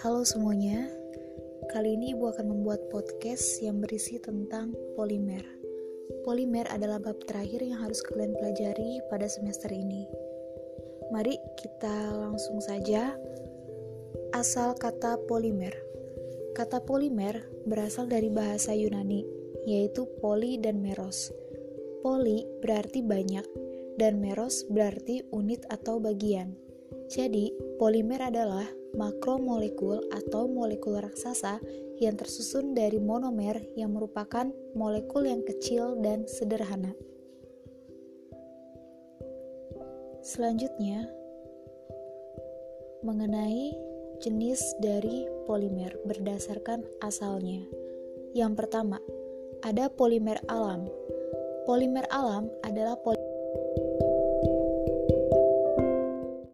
Halo semuanya, kali ini Ibu akan membuat podcast yang berisi tentang polimer. Polimer adalah bab terakhir yang harus kalian pelajari pada semester ini. Mari kita langsung saja. Asal kata polimer. Kata polimer berasal dari bahasa Yunani, yaitu poli dan meros. Poli berarti banyak, dan meros berarti unit atau bagian. Jadi, polimer adalah makromolekul atau molekul raksasa yang tersusun dari monomer yang merupakan molekul yang kecil dan sederhana. Selanjutnya, mengenai jenis dari polimer berdasarkan asalnya. Yang pertama, ada polimer alam. Polimer alam adalah polimer